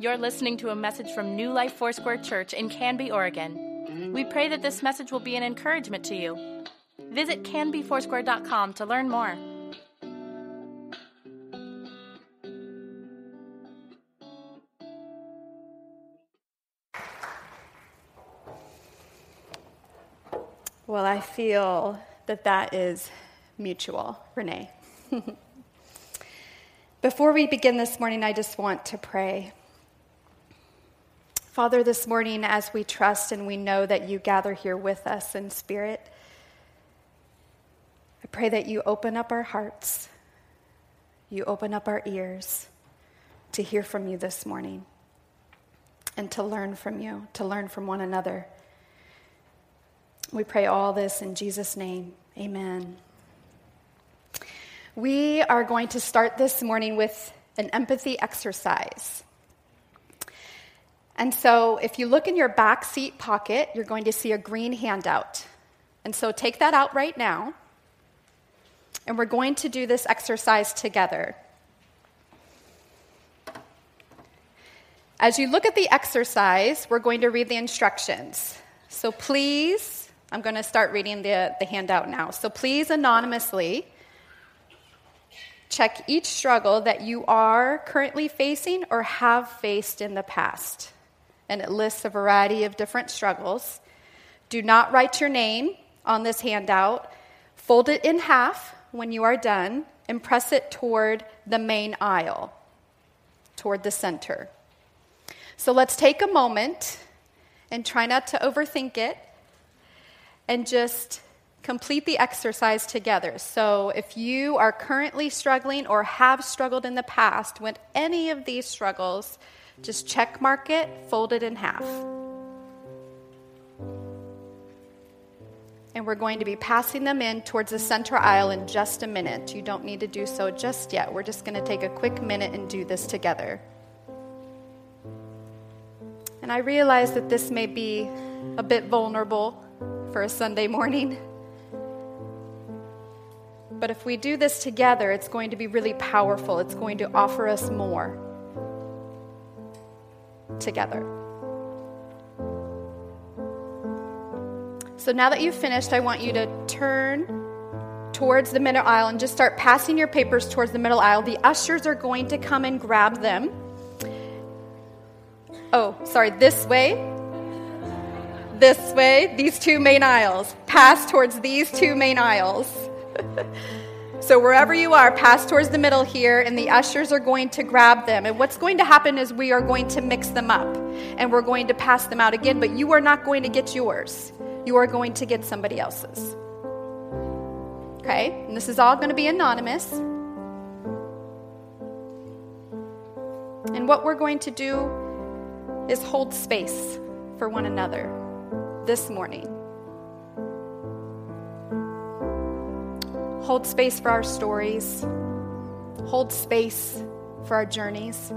You're listening to a message from New Life Foursquare Church in Canby, Oregon. We pray that this message will be an encouragement to you. Visit canbyfoursquare.com to learn more. Well, I feel that that is mutual, Renee. Before we begin this morning, I just want to pray. Father, this morning, as we trust and we know that you gather here with us in spirit, I pray that you open up our hearts, you open up our ears to hear from you this morning and to learn from you, to learn from one another. We pray all this in Jesus' name. Amen. We are going to start this morning with an empathy exercise. And so, if you look in your back seat pocket, you're going to see a green handout. And so, take that out right now. And we're going to do this exercise together. As you look at the exercise, we're going to read the instructions. So, please I'm going to start reading the, the handout now. So please anonymously check each struggle that you are currently facing or have faced in the past. And it lists a variety of different struggles. Do not write your name on this handout. Fold it in half when you are done and press it toward the main aisle, toward the center. So let's take a moment and try not to overthink it and just complete the exercise together. So, if you are currently struggling or have struggled in the past with any of these struggles, just check mark it, fold it in half. And we're going to be passing them in towards the center aisle in just a minute. You don't need to do so just yet. We're just going to take a quick minute and do this together. And I realize that this may be a bit vulnerable for a Sunday morning. But if we do this together, it's going to be really powerful. It's going to offer us more together. So now that you've finished, I want you to turn towards the middle aisle and just start passing your papers towards the middle aisle. The ushers are going to come and grab them. Oh, sorry, this way this way, these two main aisles. Pass towards these two main aisles. so, wherever you are, pass towards the middle here, and the ushers are going to grab them. And what's going to happen is we are going to mix them up and we're going to pass them out again, but you are not going to get yours. You are going to get somebody else's. Okay? And this is all going to be anonymous. And what we're going to do is hold space for one another this morning. Hold space for our stories, hold space for our journeys,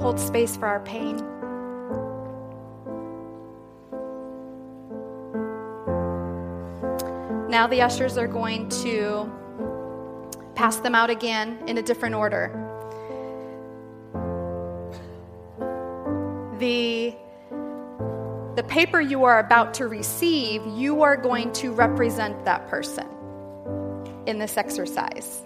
hold space for our pain. Now the ushers are going to pass them out again in a different order. Paper you are about to receive, you are going to represent that person in this exercise.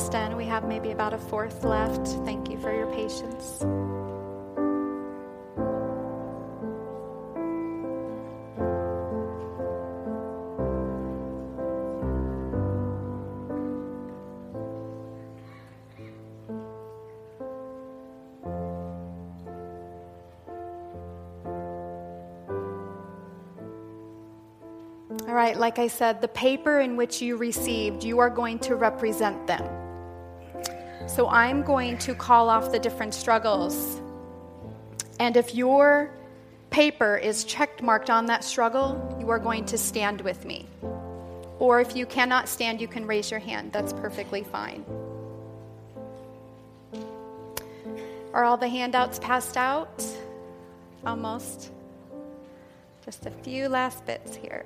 Almost done. We have maybe about a fourth left. Thank you for your patience. All right, like I said, the paper in which you received, you are going to represent them. So I'm going to call off the different struggles. And if your paper is checked marked on that struggle, you are going to stand with me. Or if you cannot stand, you can raise your hand. That's perfectly fine. Are all the handouts passed out? Almost. Just a few last bits here.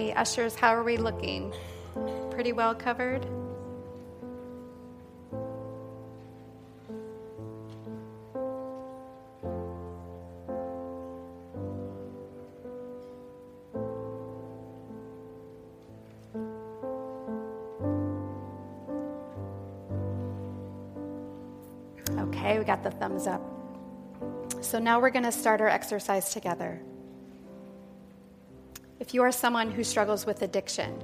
Okay, ushers, how are we looking? Pretty well covered? Okay, we got the thumbs up. So now we're going to start our exercise together. If you are someone who struggles with addiction,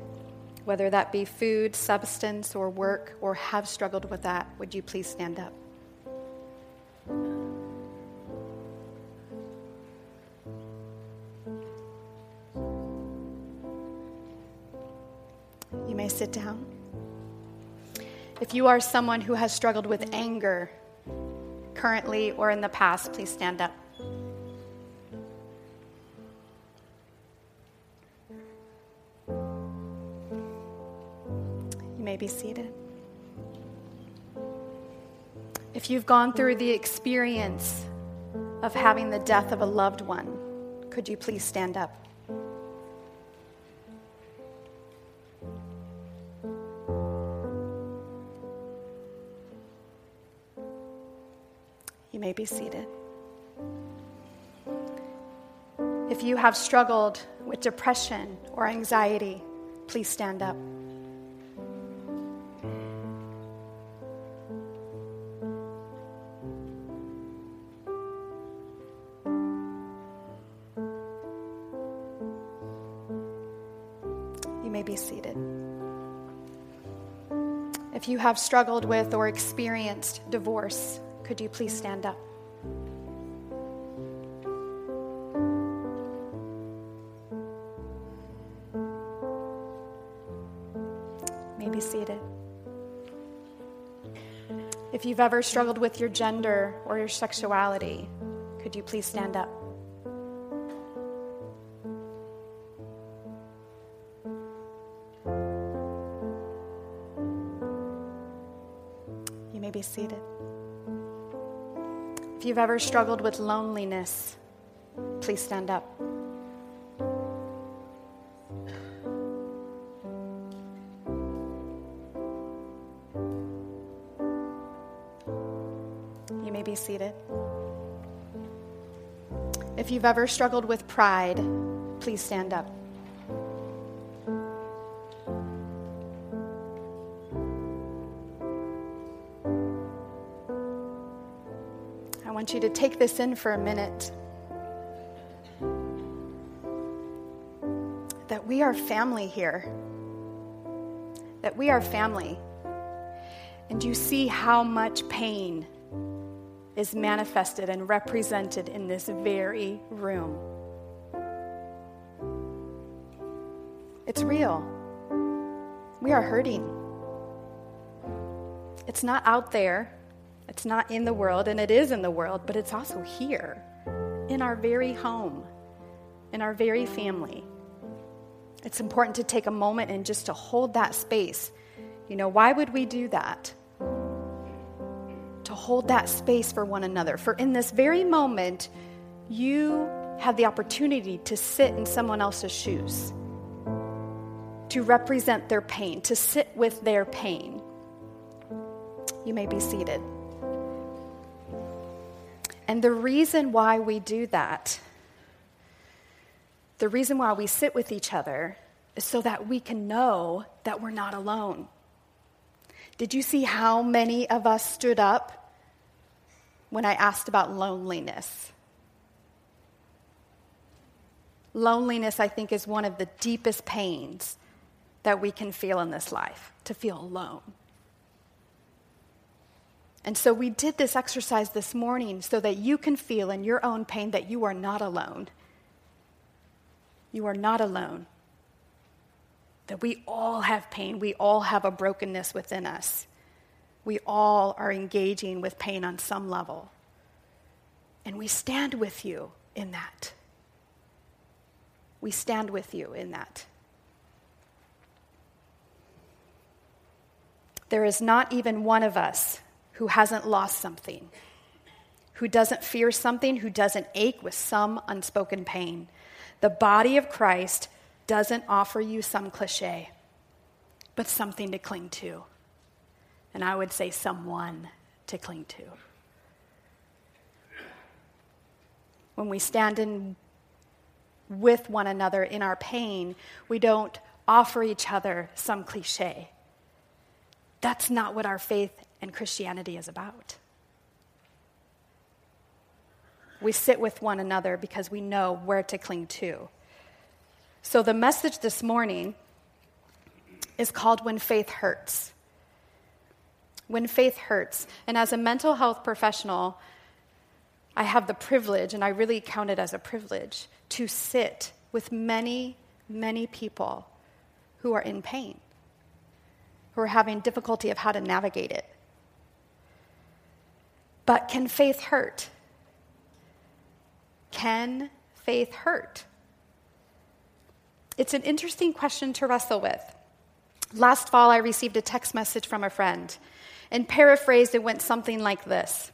whether that be food, substance, or work, or have struggled with that, would you please stand up? You may sit down. If you are someone who has struggled with anger, currently or in the past, please stand up. May be seated. If you've gone through the experience of having the death of a loved one, could you please stand up? You may be seated. If you have struggled with depression or anxiety, please stand up. Have struggled with or experienced divorce, could you please stand up? Maybe seated. If you've ever struggled with your gender or your sexuality, could you please stand up? You've ever struggled with loneliness, please stand up. You may be seated. If you've ever struggled with pride, please stand up. Want you to take this in for a minute. That we are family here. That we are family. And you see how much pain is manifested and represented in this very room. It's real. We are hurting. It's not out there, it's not in the world, and it is in the world, but it's also here, in our very home, in our very family. It's important to take a moment and just to hold that space. You know, why would we do that? To hold that space for one another. For in this very moment, you have the opportunity to sit in someone else's shoes, to represent their pain, to sit with their pain. You may be seated. And the reason why we do that, the reason why we sit with each other, is so that we can know that we're not alone. Did you see how many of us stood up when I asked about loneliness? Loneliness, I think, is one of the deepest pains that we can feel in this life to feel alone. And so we did this exercise this morning so that you can feel in your own pain that you are not alone. You are not alone. That we all have pain. We all have a brokenness within us. We all are engaging with pain on some level. And we stand with you in that. We stand with you in that. There is not even one of us who hasn't lost something, who doesn't fear something, who doesn't ache with some unspoken pain. The body of Christ doesn't offer you some cliche, but something to cling to. And I would say someone to cling to. When we stand in with one another in our pain, we don't offer each other some cliche. That's not what our faith and Christianity is about. We sit with one another because we know where to cling to. So, the message this morning is called When Faith Hurts. When Faith Hurts. And as a mental health professional, I have the privilege, and I really count it as a privilege, to sit with many, many people who are in pain, who are having difficulty of how to navigate it. But can faith hurt? Can faith hurt? It's an interesting question to wrestle with. Last fall, I received a text message from a friend, and paraphrased, it went something like this.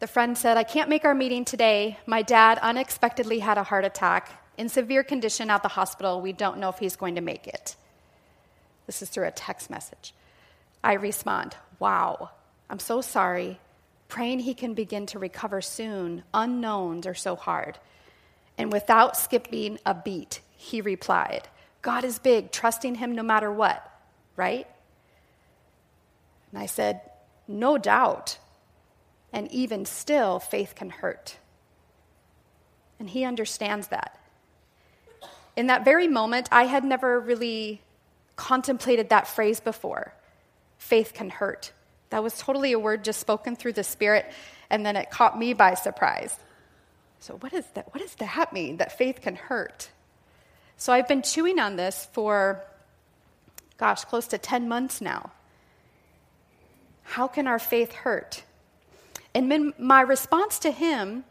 The friend said, I can't make our meeting today. My dad unexpectedly had a heart attack in severe condition at the hospital. We don't know if he's going to make it. This is through a text message. I respond, Wow, I'm so sorry. Praying he can begin to recover soon. Unknowns are so hard. And without skipping a beat, he replied, God is big, trusting him no matter what, right? And I said, No doubt. And even still, faith can hurt. And he understands that. In that very moment, I had never really contemplated that phrase before faith can hurt. That was totally a word just spoken through the Spirit, and then it caught me by surprise. So, what, is that, what does that mean, that faith can hurt? So, I've been chewing on this for, gosh, close to 10 months now. How can our faith hurt? And my response to him,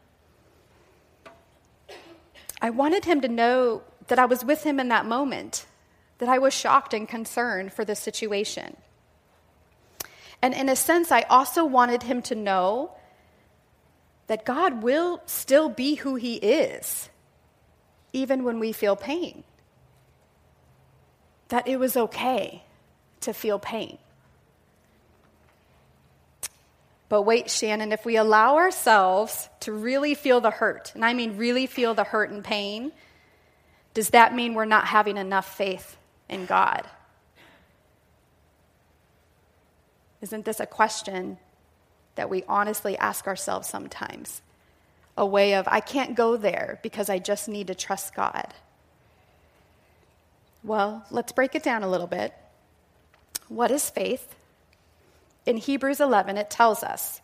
I wanted him to know that I was with him in that moment, that I was shocked and concerned for the situation. And in a sense, I also wanted him to know that God will still be who he is, even when we feel pain. That it was okay to feel pain. But wait, Shannon, if we allow ourselves to really feel the hurt, and I mean really feel the hurt and pain, does that mean we're not having enough faith in God? Isn't this a question that we honestly ask ourselves sometimes? A way of, I can't go there because I just need to trust God. Well, let's break it down a little bit. What is faith? In Hebrews 11, it tells us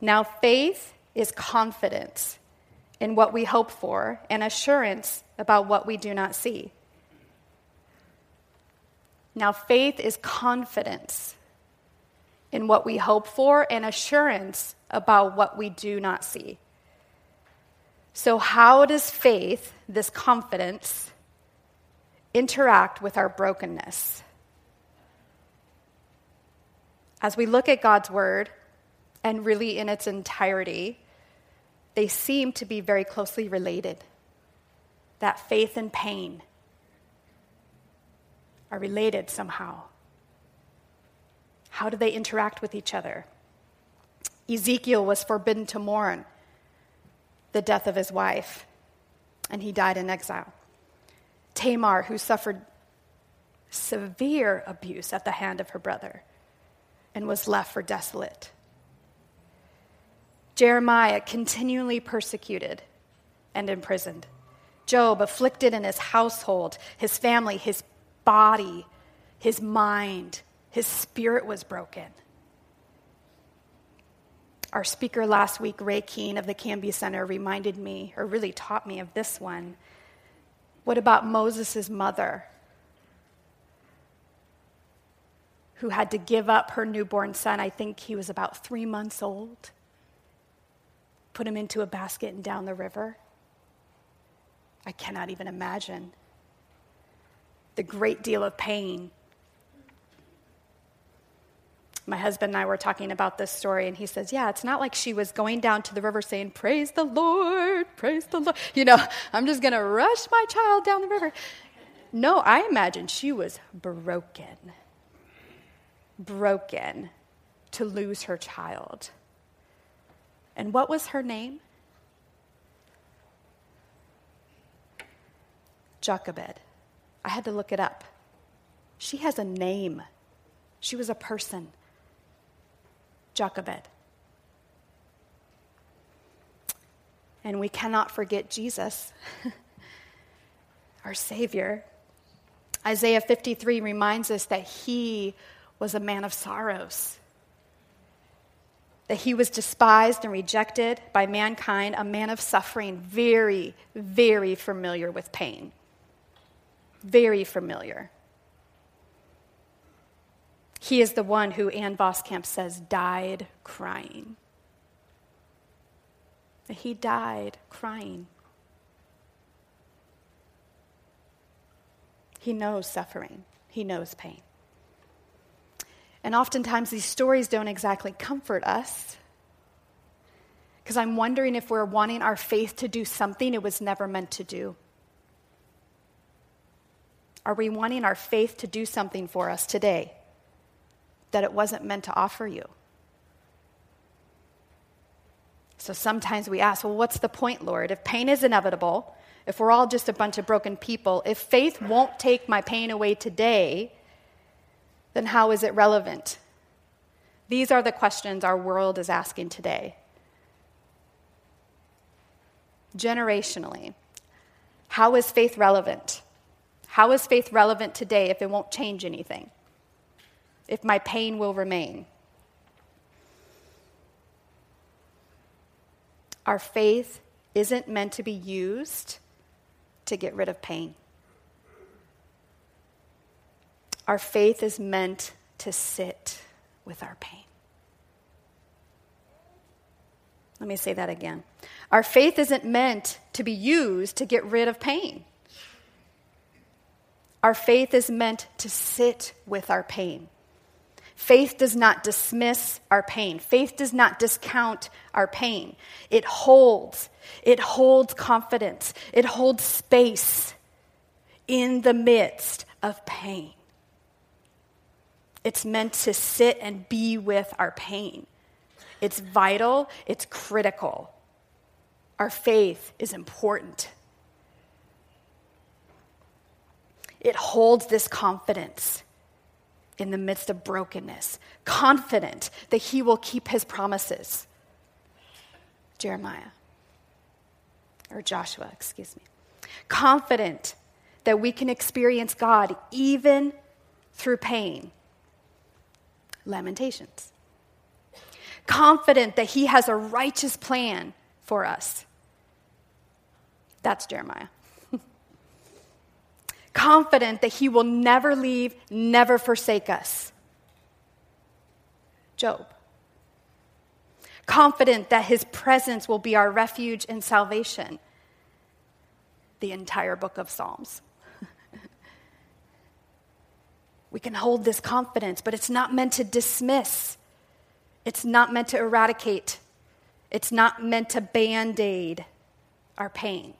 now faith is confidence in what we hope for and assurance about what we do not see. Now, faith is confidence in what we hope for and assurance about what we do not see. So, how does faith, this confidence, interact with our brokenness? As we look at God's word, and really in its entirety, they seem to be very closely related. That faith and pain are related somehow. How do they interact with each other? Ezekiel was forbidden to mourn the death of his wife, and he died in exile. Tamar, who suffered severe abuse at the hand of her brother and was left for desolate. Jeremiah, continually persecuted and imprisoned. Job, afflicted in his household, his family, his body, his mind, his spirit was broken. Our speaker last week, Ray Keene of the Canby Center, reminded me, or really taught me of this one. What about Moses' mother, who had to give up her newborn son? I think he was about three months old. Put him into a basket and down the river. I cannot even imagine the great deal of pain my husband and I were talking about this story, and he says, Yeah, it's not like she was going down to the river saying, Praise the Lord, praise the Lord. You know, I'm just going to rush my child down the river. No, I imagine she was broken, broken to lose her child. And what was her name? Jochebed. I had to look it up. She has a name. She was a person. Jochebed. And we cannot forget Jesus, our Savior. Isaiah 53 reminds us that he was a man of sorrows, that he was despised and rejected by mankind, a man of suffering, very, very familiar with pain. Very familiar. He is the one who Ann Voskamp says died crying. He died crying. He knows suffering, he knows pain. And oftentimes these stories don't exactly comfort us. Because I'm wondering if we're wanting our faith to do something it was never meant to do. Are we wanting our faith to do something for us today? That it wasn't meant to offer you. So sometimes we ask, well, what's the point, Lord? If pain is inevitable, if we're all just a bunch of broken people, if faith won't take my pain away today, then how is it relevant? These are the questions our world is asking today. Generationally, how is faith relevant? How is faith relevant today if it won't change anything? If my pain will remain. Our faith isn't meant to be used to get rid of pain. Our faith is meant to sit with our pain. Let me say that again. Our faith isn't meant to be used to get rid of pain. Our faith is meant to sit with our pain. Faith does not dismiss our pain. Faith does not discount our pain. It holds, it holds confidence, it holds space in the midst of pain. It's meant to sit and be with our pain. It's vital, it's critical. Our faith is important. It holds this confidence in the midst of brokenness, confident that he will keep his promises. Jeremiah, or Joshua, excuse me. Confident that we can experience God even through pain. Lamentations. Confident that he has a righteous plan for us. That's Jeremiah confident that He will never leave, never forsake us. Job. Confident that his presence will be our refuge and salvation. The entire book of Psalms. we can hold this confidence, but it's not meant to dismiss, it's not meant to eradicate, it's not meant to band aid our pain.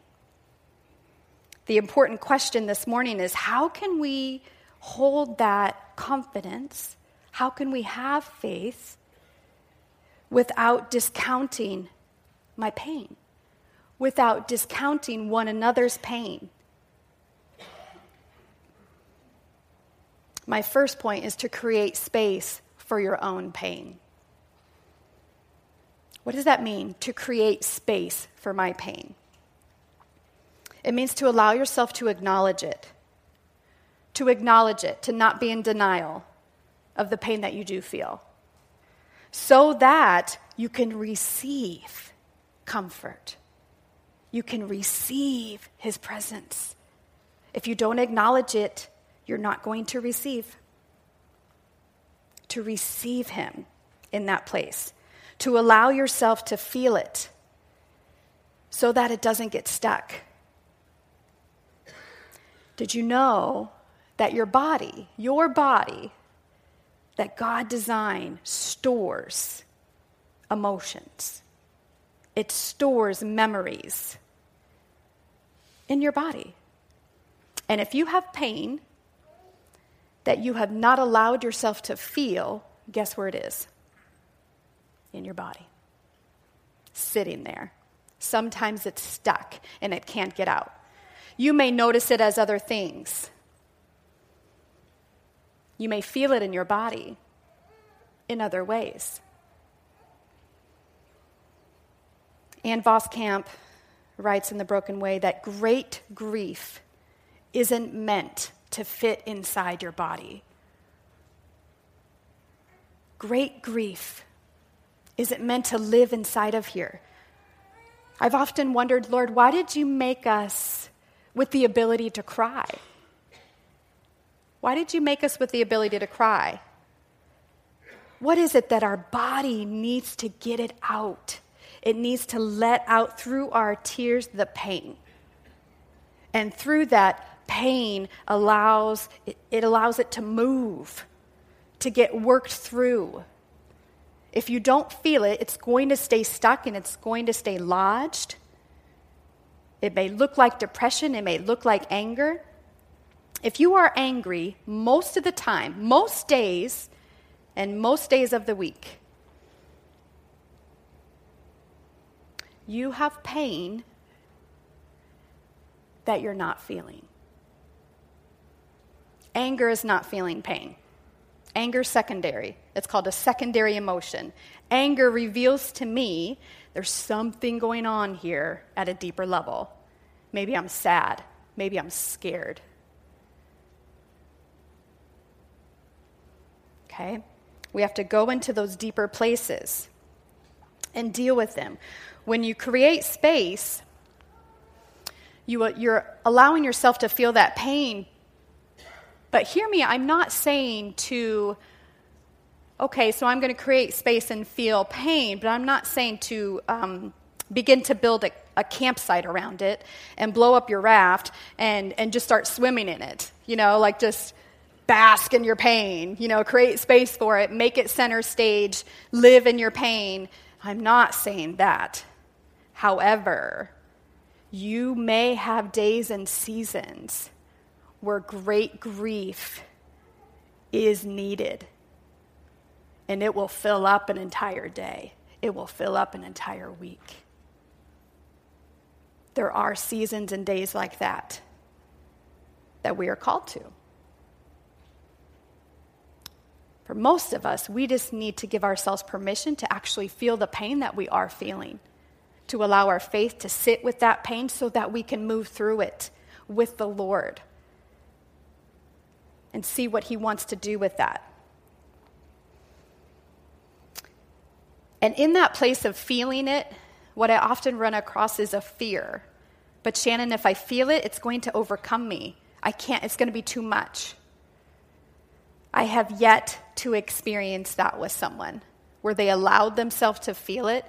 The important question this morning is how can we hold that confidence? How can we have faith without discounting my pain, without discounting one another's pain? My first point is to create space for your own pain. What does that mean, to create space for my pain? It means to allow yourself to acknowledge it, to acknowledge it, to not be in denial of the pain that you do feel, so that you can receive comfort. You can receive His presence. If you don't acknowledge it, you're not going to receive. To receive Him in that place, to allow yourself to feel it so that it doesn't get stuck did you know that your body, your body, that God designed stores emotions? It stores memories in your body. And if you have pain that you have not allowed yourself to feel, guess where it is? In your body. Sitting there. Sometimes it's stuck and it can't get out. You may notice it as other things. You may feel it in your body in other ways. Ann Voskamp writes in The Broken Way that great grief isn't meant to fit inside your body. Great grief isn't meant to live inside of here. I've often wondered, Lord, why did you make us with the ability to cry? Why did you make us with the ability to cry? What is it that our body needs to get it out? It needs to let out through our tears the pain. And through that pain allows it, allows it to move, to get worked through. If you don't feel it, it's going to stay stuck and it's going to stay lodged it may look like depression, it may look like anger. If you are angry most of the time, most days, and most days of the week, you have pain that you're not feeling. Anger is not feeling pain. Anger secondary. It's called a secondary emotion. Anger reveals to me there's something going on here at a deeper level. Maybe I'm sad. Maybe I'm scared. Okay? We have to go into those deeper places and deal with them. When you create space, you, uh, you're allowing yourself to feel that pain. But hear me, I'm not saying to okay, so I'm going to create space and feel pain, but I'm not saying to um, begin to build a, a, campsite around it and blow up your raft and, and just start swimming in it. You know, like just bask in your pain, you know, create space for it, make it center stage, live in your pain. I'm not saying that. However, you may have days and seasons where great grief is needed and it will fill up an entire day. It will fill up an entire week. There are seasons and days like that that we are called to. For most of us, we just need to give ourselves permission to actually feel the pain that we are feeling, to allow our faith to sit with that pain so that we can move through it with the Lord and see what He wants to do with that. And in that place of feeling it, what I often run across is a fear. But Shannon, if I feel it, it's going to overcome me. I can't, it's going to be too much. I have yet to experience that with someone where they allowed themselves to feel it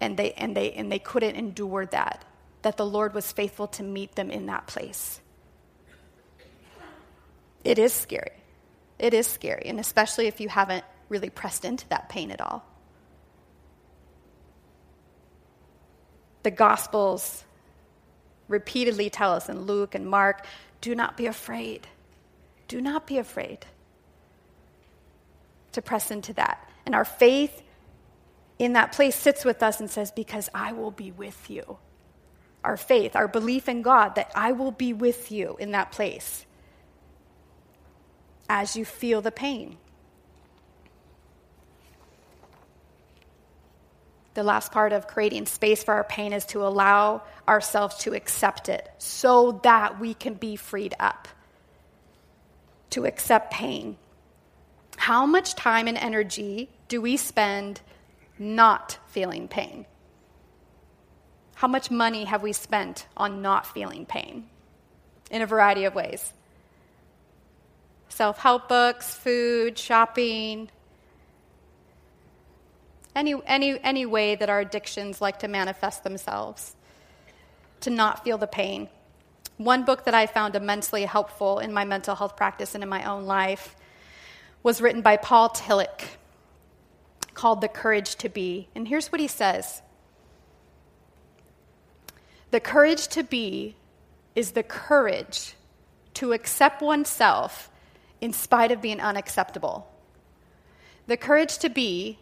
and they, and, they, and they couldn't endure that, that the Lord was faithful to meet them in that place. It is scary. It is scary, and especially if you haven't really pressed into that pain at all. The Gospels repeatedly tell us in Luke and Mark do not be afraid. Do not be afraid to press into that. And our faith in that place sits with us and says, Because I will be with you. Our faith, our belief in God that I will be with you in that place as you feel the pain. The last part of creating space for our pain is to allow ourselves to accept it so that we can be freed up to accept pain. How much time and energy do we spend not feeling pain? How much money have we spent on not feeling pain? In a variety of ways self help books, food, shopping, any, any, any way that our addictions like to manifest themselves, to not feel the pain. One book that I found immensely helpful in my mental health practice and in my own life was written by Paul Tillich called The Courage to Be. And here's what he says The courage to be is the courage to accept oneself in spite of being unacceptable. The courage to be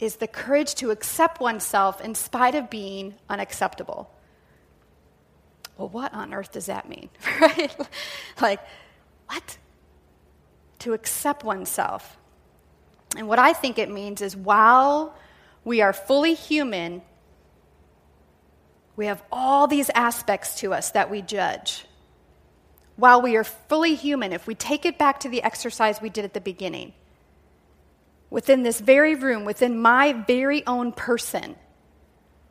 is the courage to accept oneself in spite of being unacceptable. Well, what on earth does that mean? right? like, what? To accept oneself. And what I think it means is while we are fully human, we have all these aspects to us that we judge while we are fully human, if we take it back to the exercise we did at the beginning, within this very room, within my very own person,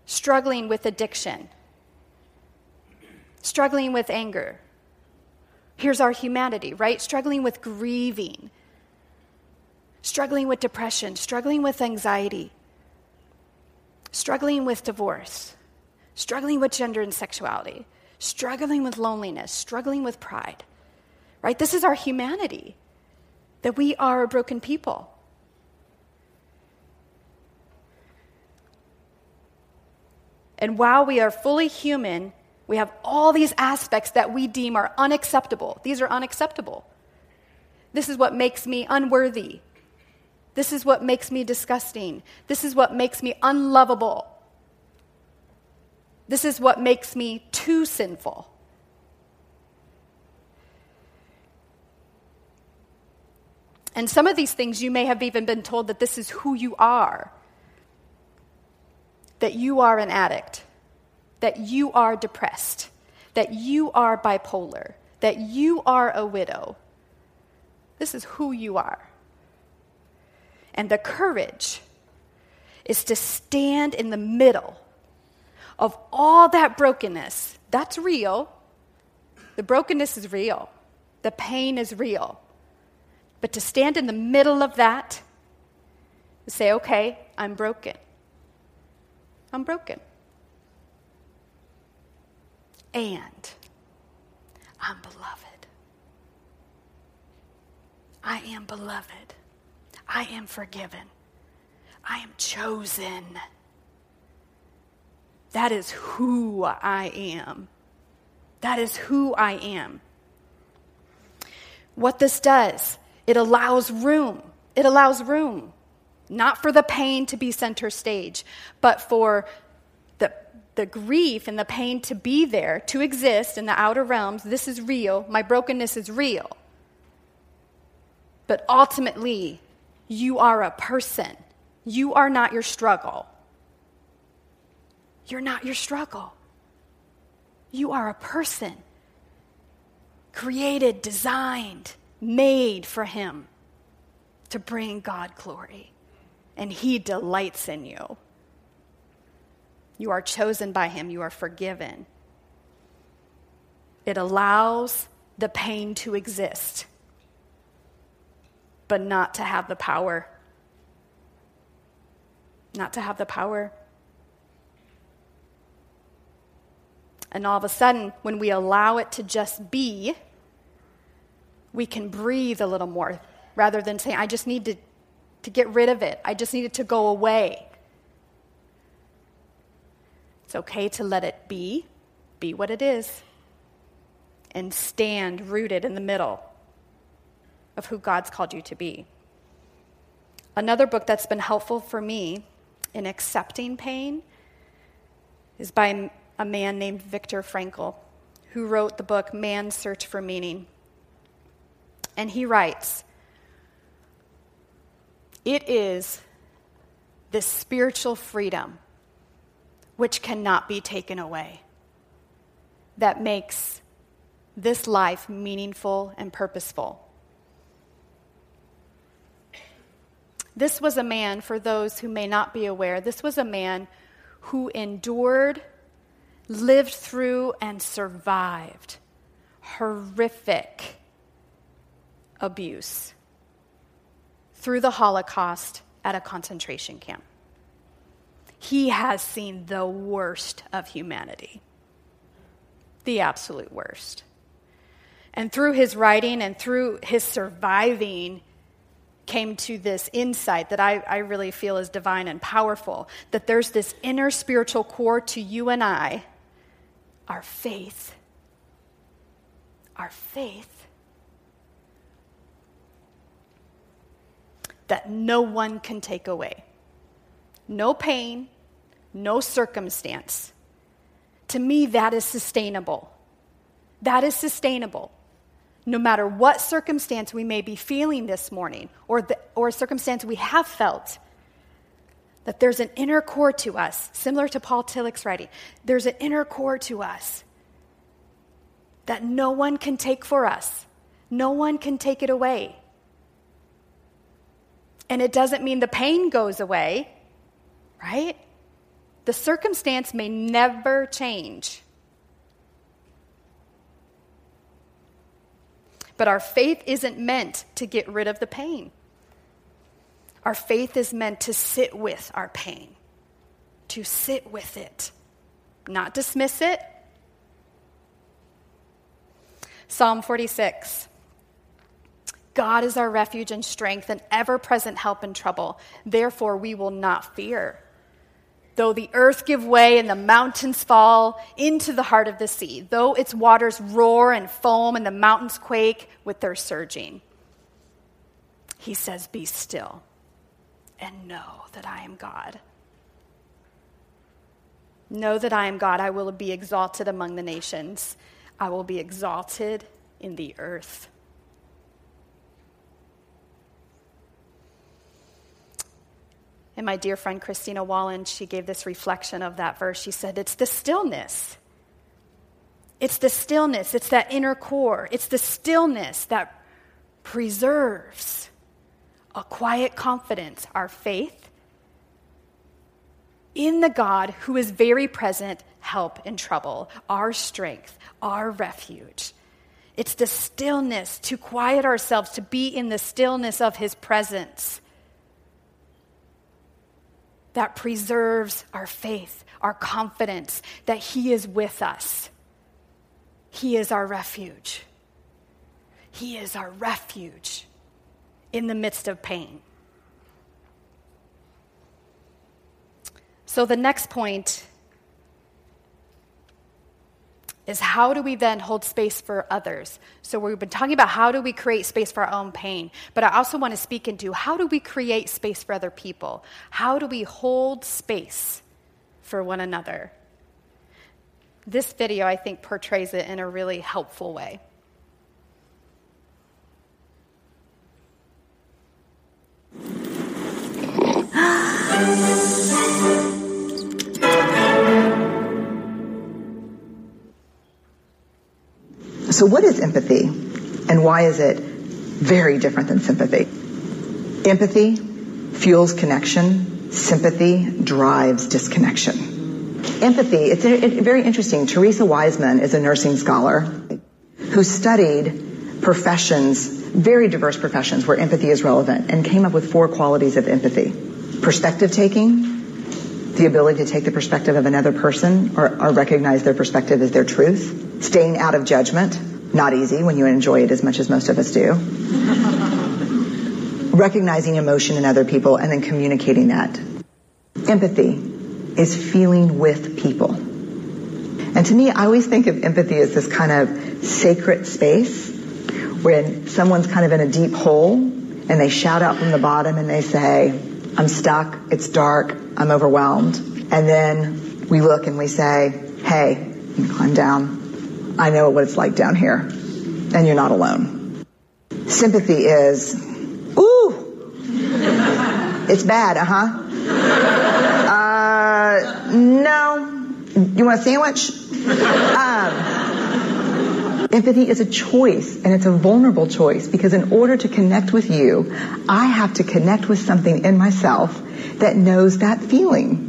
struggling with addiction, struggling with anger. Here's our humanity, right? Struggling with grieving, struggling with depression, struggling with anxiety, struggling with divorce, struggling with gender and sexuality struggling with loneliness, struggling with pride. Right? This is our humanity, that we are a broken people. And while we are fully human, we have all these aspects that we deem are unacceptable. These are unacceptable. This is what makes me unworthy. This is what makes me disgusting. This is what makes me unlovable. This is what makes me too sinful. And some of these things you may have even been told that this is who you are that you are an addict, that you are depressed, that you are bipolar, that you are a widow. This is who you are. And the courage is to stand in the middle of all that brokenness. That's real. The brokenness is real, the pain is real. But to stand in the middle of that, to say, okay, I'm broken. I'm broken. And I'm beloved. I am beloved. I am forgiven. I am chosen. That is who I am. That is who I am. What this does, it allows room. It allows room, not for the pain to be center stage, but for the, the grief and the pain to be there, to exist in the outer realms. This is real. My brokenness is real. But ultimately, you are a person. You are not your struggle. You're not your struggle. You are a person created, designed, made for Him to bring God glory. And He delights in you. You are chosen by Him, you are forgiven. It allows the pain to exist but not to have the power. Not to have the power. And all of a sudden, when we allow it to just be, we can breathe a little more rather than saying, I just need to, to get rid of it. I just need it to go away. It's okay to let it be, be what it is, and stand rooted in the middle of who God's called you to be. Another book that's been helpful for me in accepting pain is by a man named Viktor Frankl, who wrote the book Man's Search for Meaning. And he writes It is this spiritual freedom which cannot be taken away that makes this life meaningful and purposeful. This was a man, for those who may not be aware, this was a man who endured, lived through, and survived horrific abuse through the Holocaust at a concentration camp he has seen the worst of humanity. The absolute worst. And through his writing and through his surviving, came to this insight that I, I really feel is divine and powerful that there's this inner spiritual core to you and I, our faith. Our faith. That no one can take away no pain, no circumstance. To me, that is sustainable. That is sustainable. No matter what circumstance we may be feeling this morning or, the, or circumstance we have felt, that there's an inner core to us, similar to Paul Tillich's writing. There's an inner core to us that no one can take for us, no one can take it away. And it doesn't mean the pain goes away right? The circumstance may never change. But our faith isn't meant to get rid of the pain. Our faith is meant to sit with our pain, to sit with it, not dismiss it. Psalm 46 God is our refuge and strength, and ever present help in trouble. Therefore, we will not fear. Though the earth give way and the mountains fall into the heart of the sea, though its waters roar and foam and the mountains quake with their surging. He says, Be still and know that I am God. Know that I am God. I will be exalted among the nations, I will be exalted in the earth. And my dear friend Christina Wallen, she gave this reflection of that verse. She said, It's the stillness. It's the stillness. It's that inner core. It's the stillness that preserves a quiet confidence, our faith in the God who is very present, help in trouble, our strength, our refuge. It's the stillness to quiet ourselves, to be in the stillness of his presence that preserves our faith, our confidence that He is with us. He is our refuge. He is our refuge in the midst of pain. So, the next point is how do we then hold space for others? So we've been talking about how do we create space for our own pain, but I also want to speak into how do we create space for other people? How do we hold space for one another? This video, I think, portrays it in a really helpful way. So, what is empathy and why is it very different than sympathy? Empathy fuels connection, sympathy drives disconnection. Empathy, it's very interesting. Teresa Wiseman is a nursing scholar who studied professions very diverse professions where empathy is relevant and came up with four qualities of empathy. Perspective taking, the ability to take the perspective of another person or, or recognize their perspective as their truth. Staying out of judgment, not easy when you enjoy it as much as most of us do. Recognizing emotion in other people and then communicating that. Empathy is feeling with people. And to me, I always think of empathy as this kind of sacred space when someone's kind of in a deep hole and they shout out from the bottom and they say, I'm stuck, it's dark, I'm overwhelmed. And then we look and we say, hey, you climb down. I know what it's like down here. And you're not alone. Sympathy is, ooh, it's bad, uh-huh. Uh, no. You want a sandwich? Um, Empathy is a choice, and it's a vulnerable choice because in order to connect with you, I have to connect with something in myself that knows that feeling.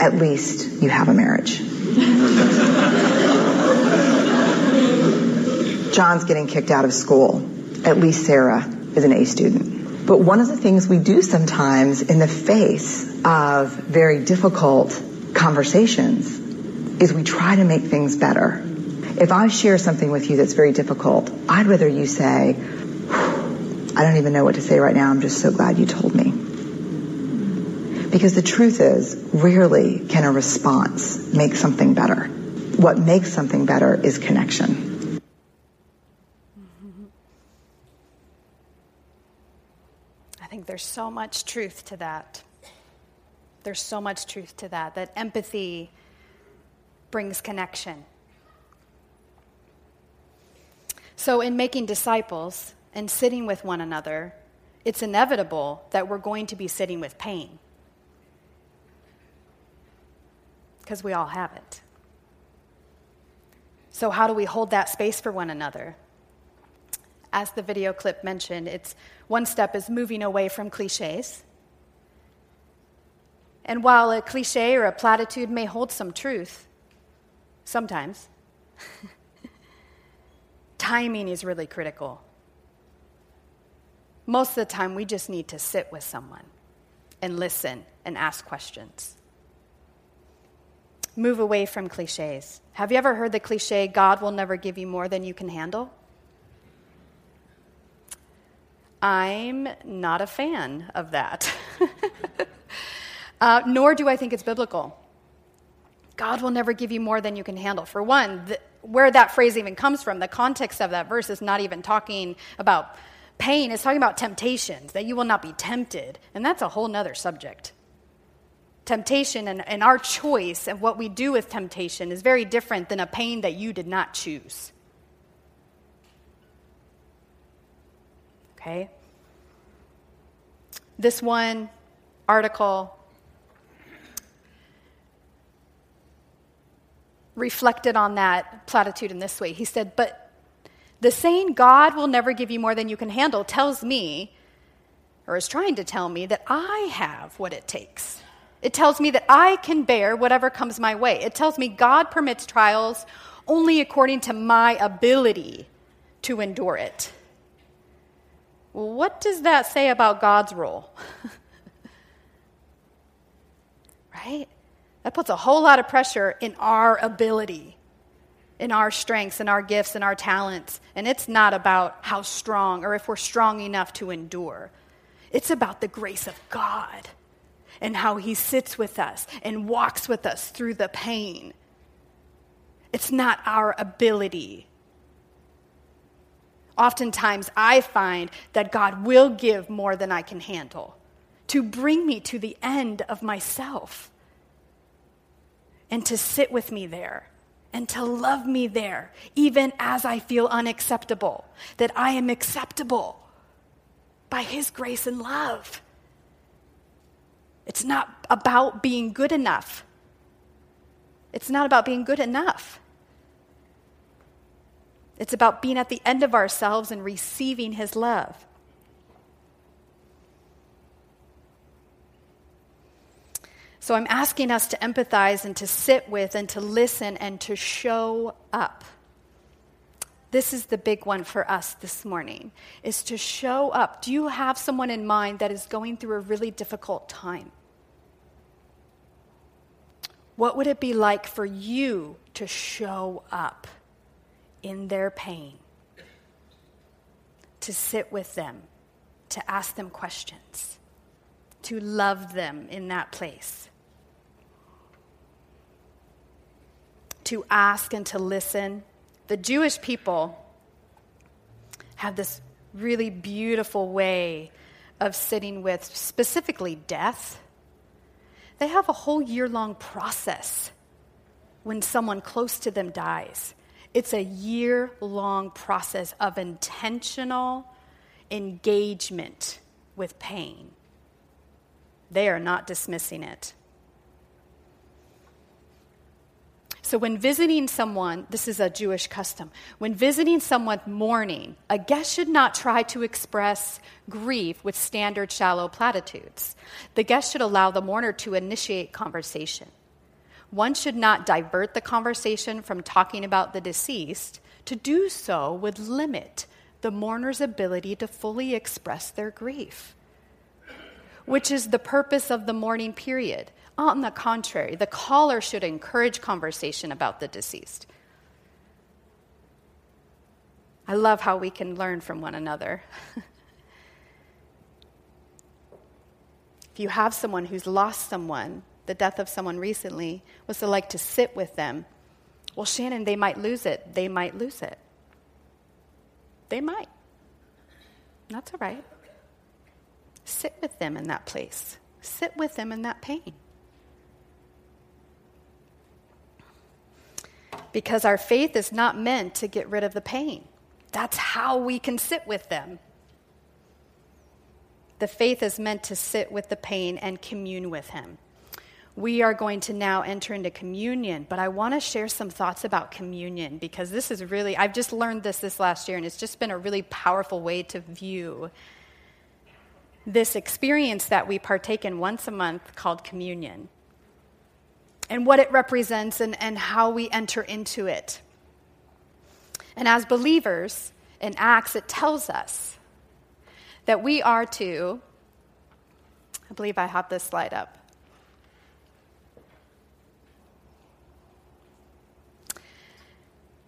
At least you have a marriage. John's getting kicked out of school. At least Sarah is an A student. But one of the things we do sometimes in the face of very difficult conversations is we try to make things better. If I share something with you that's very difficult, I'd rather you say, I don't even know what to say right now. I'm just so glad you told me. Because the truth is, rarely can a response make something better. What makes something better is connection. I think there's so much truth to that. There's so much truth to that, that empathy brings connection. So, in making disciples and sitting with one another, it's inevitable that we're going to be sitting with pain. Because we all have it. So, how do we hold that space for one another? As the video clip mentioned, it's one step is moving away from cliches. And while a cliche or a platitude may hold some truth, sometimes, timing is really critical. Most of the time, we just need to sit with someone and listen and ask questions. Move away from cliches. Have you ever heard the cliche, God will never give you more than you can handle? I'm not a fan of that. uh, nor do I think it's biblical. God will never give you more than you can handle. For one, the, where that phrase even comes from, the context of that verse is not even talking about pain, it's talking about temptations, that you will not be tempted. And that's a whole nother subject. Temptation and, and our choice and what we do with temptation is very different than a pain that you did not choose. Okay? This one article reflected on that platitude in this way. He said, But the saying, God will never give you more than you can handle, tells me, or is trying to tell me, that I have what it takes. It tells me that I can bear whatever comes my way. It tells me God permits trials only according to my ability to endure it. What does that say about God's role? right? That puts a whole lot of pressure in our ability, in our strengths, and our gifts, and our talents. And it's not about how strong or if we're strong enough to endure. It's about the grace of God and how He sits with us and walks with us through the pain. It's not our ability. Oftentimes, I find that God will give more than I can handle to bring me to the end of myself and to sit with me there and to love me there, even as I feel unacceptable, that I am acceptable. by His grace and love. It's not about being good enough. It's not about being good enough. It's about being at the end of ourselves and receiving His love. So I'm asking us to empathize and to sit with and to listen and to show up. This is the big one for us this morning is to show up. Do you have someone in mind that is going through a really difficult time? What would it be like for you to show up in their pain? To sit with them, to ask them questions, to love them in that place. to ask and to listen. The Jewish people have this really beautiful way of sitting with specifically death. They have a whole year long process when someone close to them dies. It's a year long process of intentional engagement with pain. They are not dismissing it. So, when visiting someone, this is a Jewish custom, when visiting someone mourning, a guest should not try to express grief with standard shallow platitudes. The guest should allow the mourner to initiate conversation. One should not divert the conversation from talking about the deceased. To do so would limit the mourner's ability to fully express their grief, which is the purpose of the mourning period on the contrary, the caller should encourage conversation about the deceased. I love how we can learn from one another. if you have someone who's lost someone, the death of someone recently, what's it like to sit with them? Well, Shannon, they might lose it. They might lose it. They might. That's all right. Sit with them in that place, sit with them in that pain. Because our faith is not meant to get rid of the pain. That's how we can sit with them. The faith is meant to sit with the pain and commune with Him. We are going to now enter into communion, but I want to share some thoughts about communion because this is really, I've just learned this this last year, and it's just been a really powerful way to view this experience that we partake in once a month called communion and what it represents and, and how we enter into it. And as believers in Acts, it tells us that we are to, I believe I have this slide up.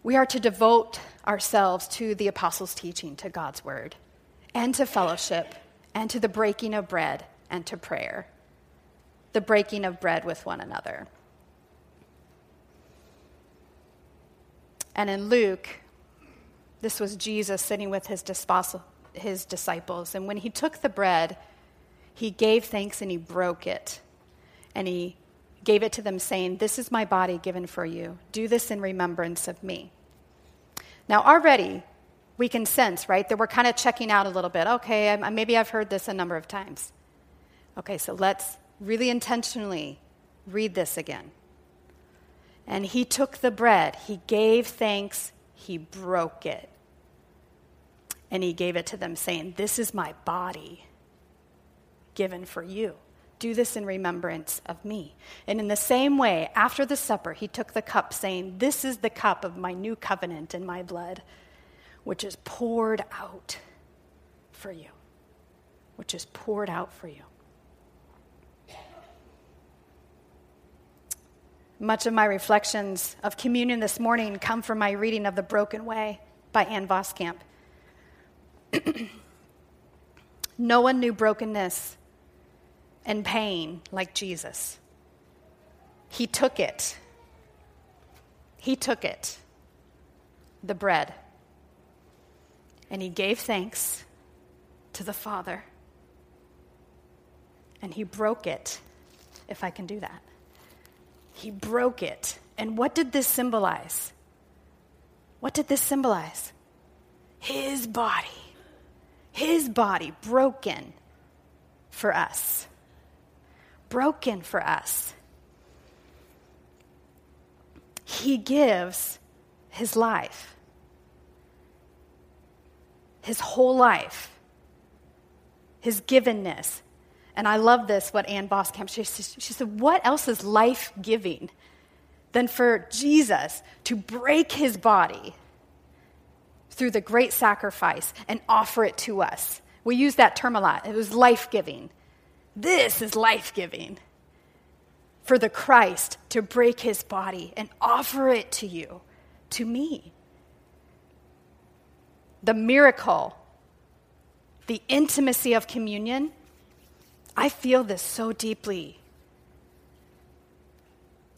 We are to devote ourselves to the apostles' teaching, to God's word, and to fellowship, and to the breaking of bread, and to prayer. The breaking of bread with one another. And in Luke, this was Jesus sitting with his, his disciples. And when he took the bread, he gave thanks and he broke it. And he gave it to them, saying, This is my body given for you. Do this in remembrance of me. Now, already, we can sense, right, that we're kind of checking out a little bit. Okay, I, maybe I've heard this a number of times. Okay, so let's really intentionally read this again. And he took the bread, he gave thanks, he broke it. And he gave it to them, saying, This is my body given for you. Do this in remembrance of me. And in the same way, after the supper, he took the cup, saying, This is the cup of my new covenant in my blood, which is poured out for you. Which is poured out for you. Much of my reflections of communion this morning come from my reading of The Broken Way by Ann Voskamp. no one knew brokenness and pain like Jesus. He took it. He took it, the bread, and he gave thanks to the Father. And he broke it, if I can do that. He broke it. And what did this symbolize? What did this symbolize? His body. his body broken for us. Broken for us. He gives his life, his whole life, his givenness. And I love this, what Ann Voskamp, she, she said, What else is life giving than for Jesus to break his body through the great sacrifice and offer it to us? We use that term a lot. It was life giving. This is life giving for the Christ to break his body and offer it to you, to me. The miracle, the intimacy of communion, I feel this so deeply.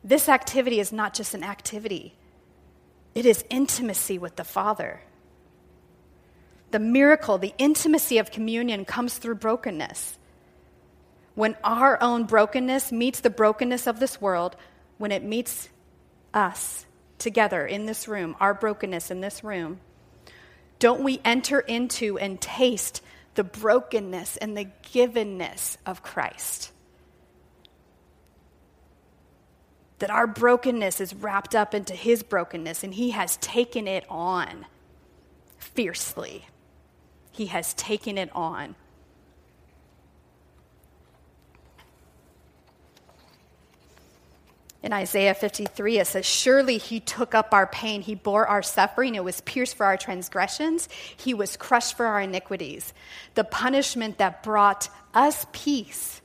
This activity is not just an activity, it is intimacy with the Father. The miracle, the intimacy of communion comes through brokenness when our own brokenness meets the brokenness of this world, when it meets us together in this room, our brokenness in this room, don't we enter into and taste the brokenness and the givenness of Christ? That our brokenness is wrapped up into his brokenness and he has taken it on fiercely. He has taken it on. In Isaiah 53, it says, Surely he took up our pain. He bore our suffering. It was pierced for our transgressions. He was crushed for our iniquities. The punishment that brought us peace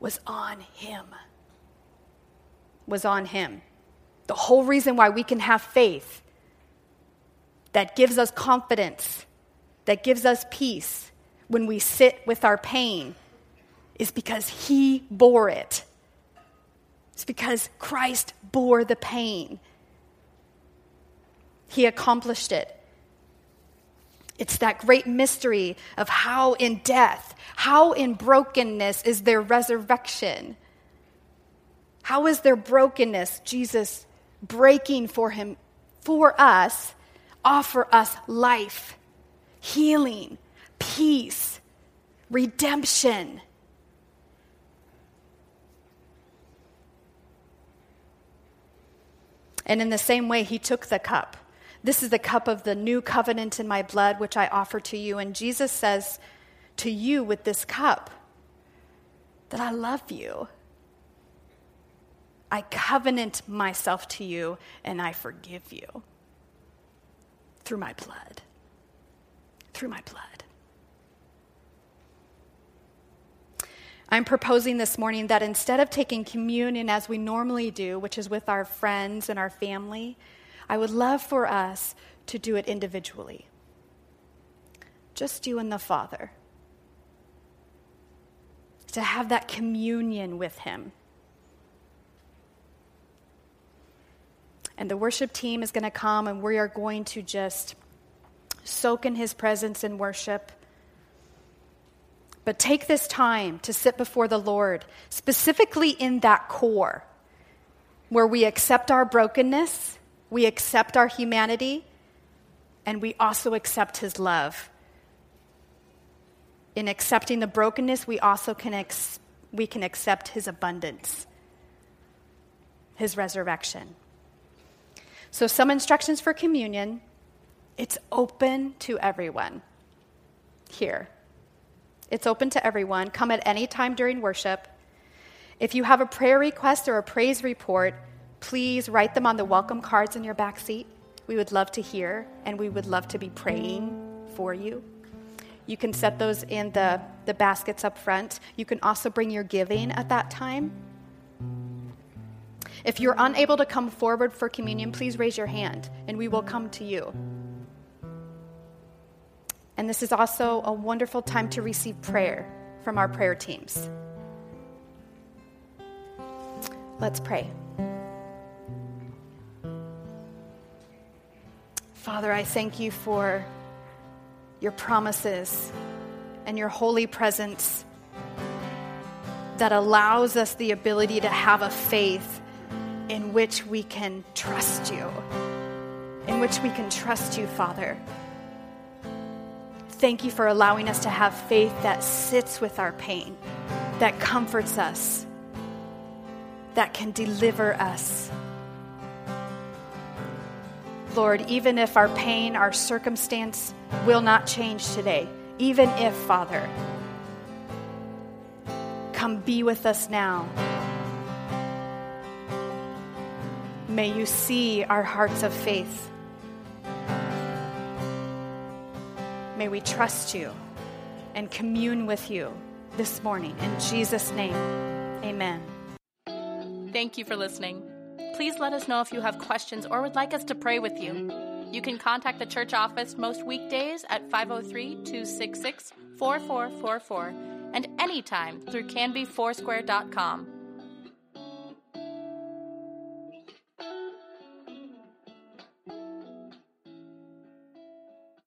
was on him. Was on him. The whole reason why we can have faith that gives us confidence, that gives us peace when we sit with our pain, is because he bore it. It's because Christ bore the pain. He accomplished it. It's that great mystery of how in death, how in brokenness is there resurrection? How is there brokenness, Jesus breaking for him, for us, offer us life, healing, peace, redemption? And in the same way, he took the cup. This is the cup of the new covenant in my blood, which I offer to you. And Jesus says to you with this cup that I love you. I covenant myself to you and I forgive you through my blood. Through my blood. I'm proposing this morning that instead of taking communion as we normally do, which is with our friends and our family, I would love for us to do it individually. Just you and the Father. To have that communion with Him. And the worship team is going to come and we are going to just soak in His presence in worship. But take this time to sit before the Lord, specifically in that core where we accept our brokenness, we accept our humanity, and we also accept His love. In accepting the brokenness, we also can, ex- we can accept His abundance, His resurrection. So, some instructions for communion it's open to everyone here. It's open to everyone. Come at any time during worship. If you have a prayer request or a praise report, please write them on the welcome cards in your back seat. We would love to hear, and we would love to be praying for you. You can set those in the, the baskets up front. You can also bring your giving at that time. If you're unable to come forward for communion, please raise your hand, and we will come to you. And this is also a wonderful time to receive prayer from our prayer teams. Let's pray. Father, I thank you for your promises and your holy presence that allows us the ability to have a faith in which we can trust you, in which we can trust you, Father Thank you for allowing us to have faith that sits with our pain, that comforts us, that can deliver us. Lord, even if our pain, our circumstance will not change today, even if, Father, come be with us now. May you see our hearts of faith. May we trust you and commune with you this morning. In Jesus' name, amen. Thank you for listening. Please let us know if you have questions or would like us to pray with you. You can contact the church office most weekdays at 503 266 4444 and anytime through canbyfoursquare.com.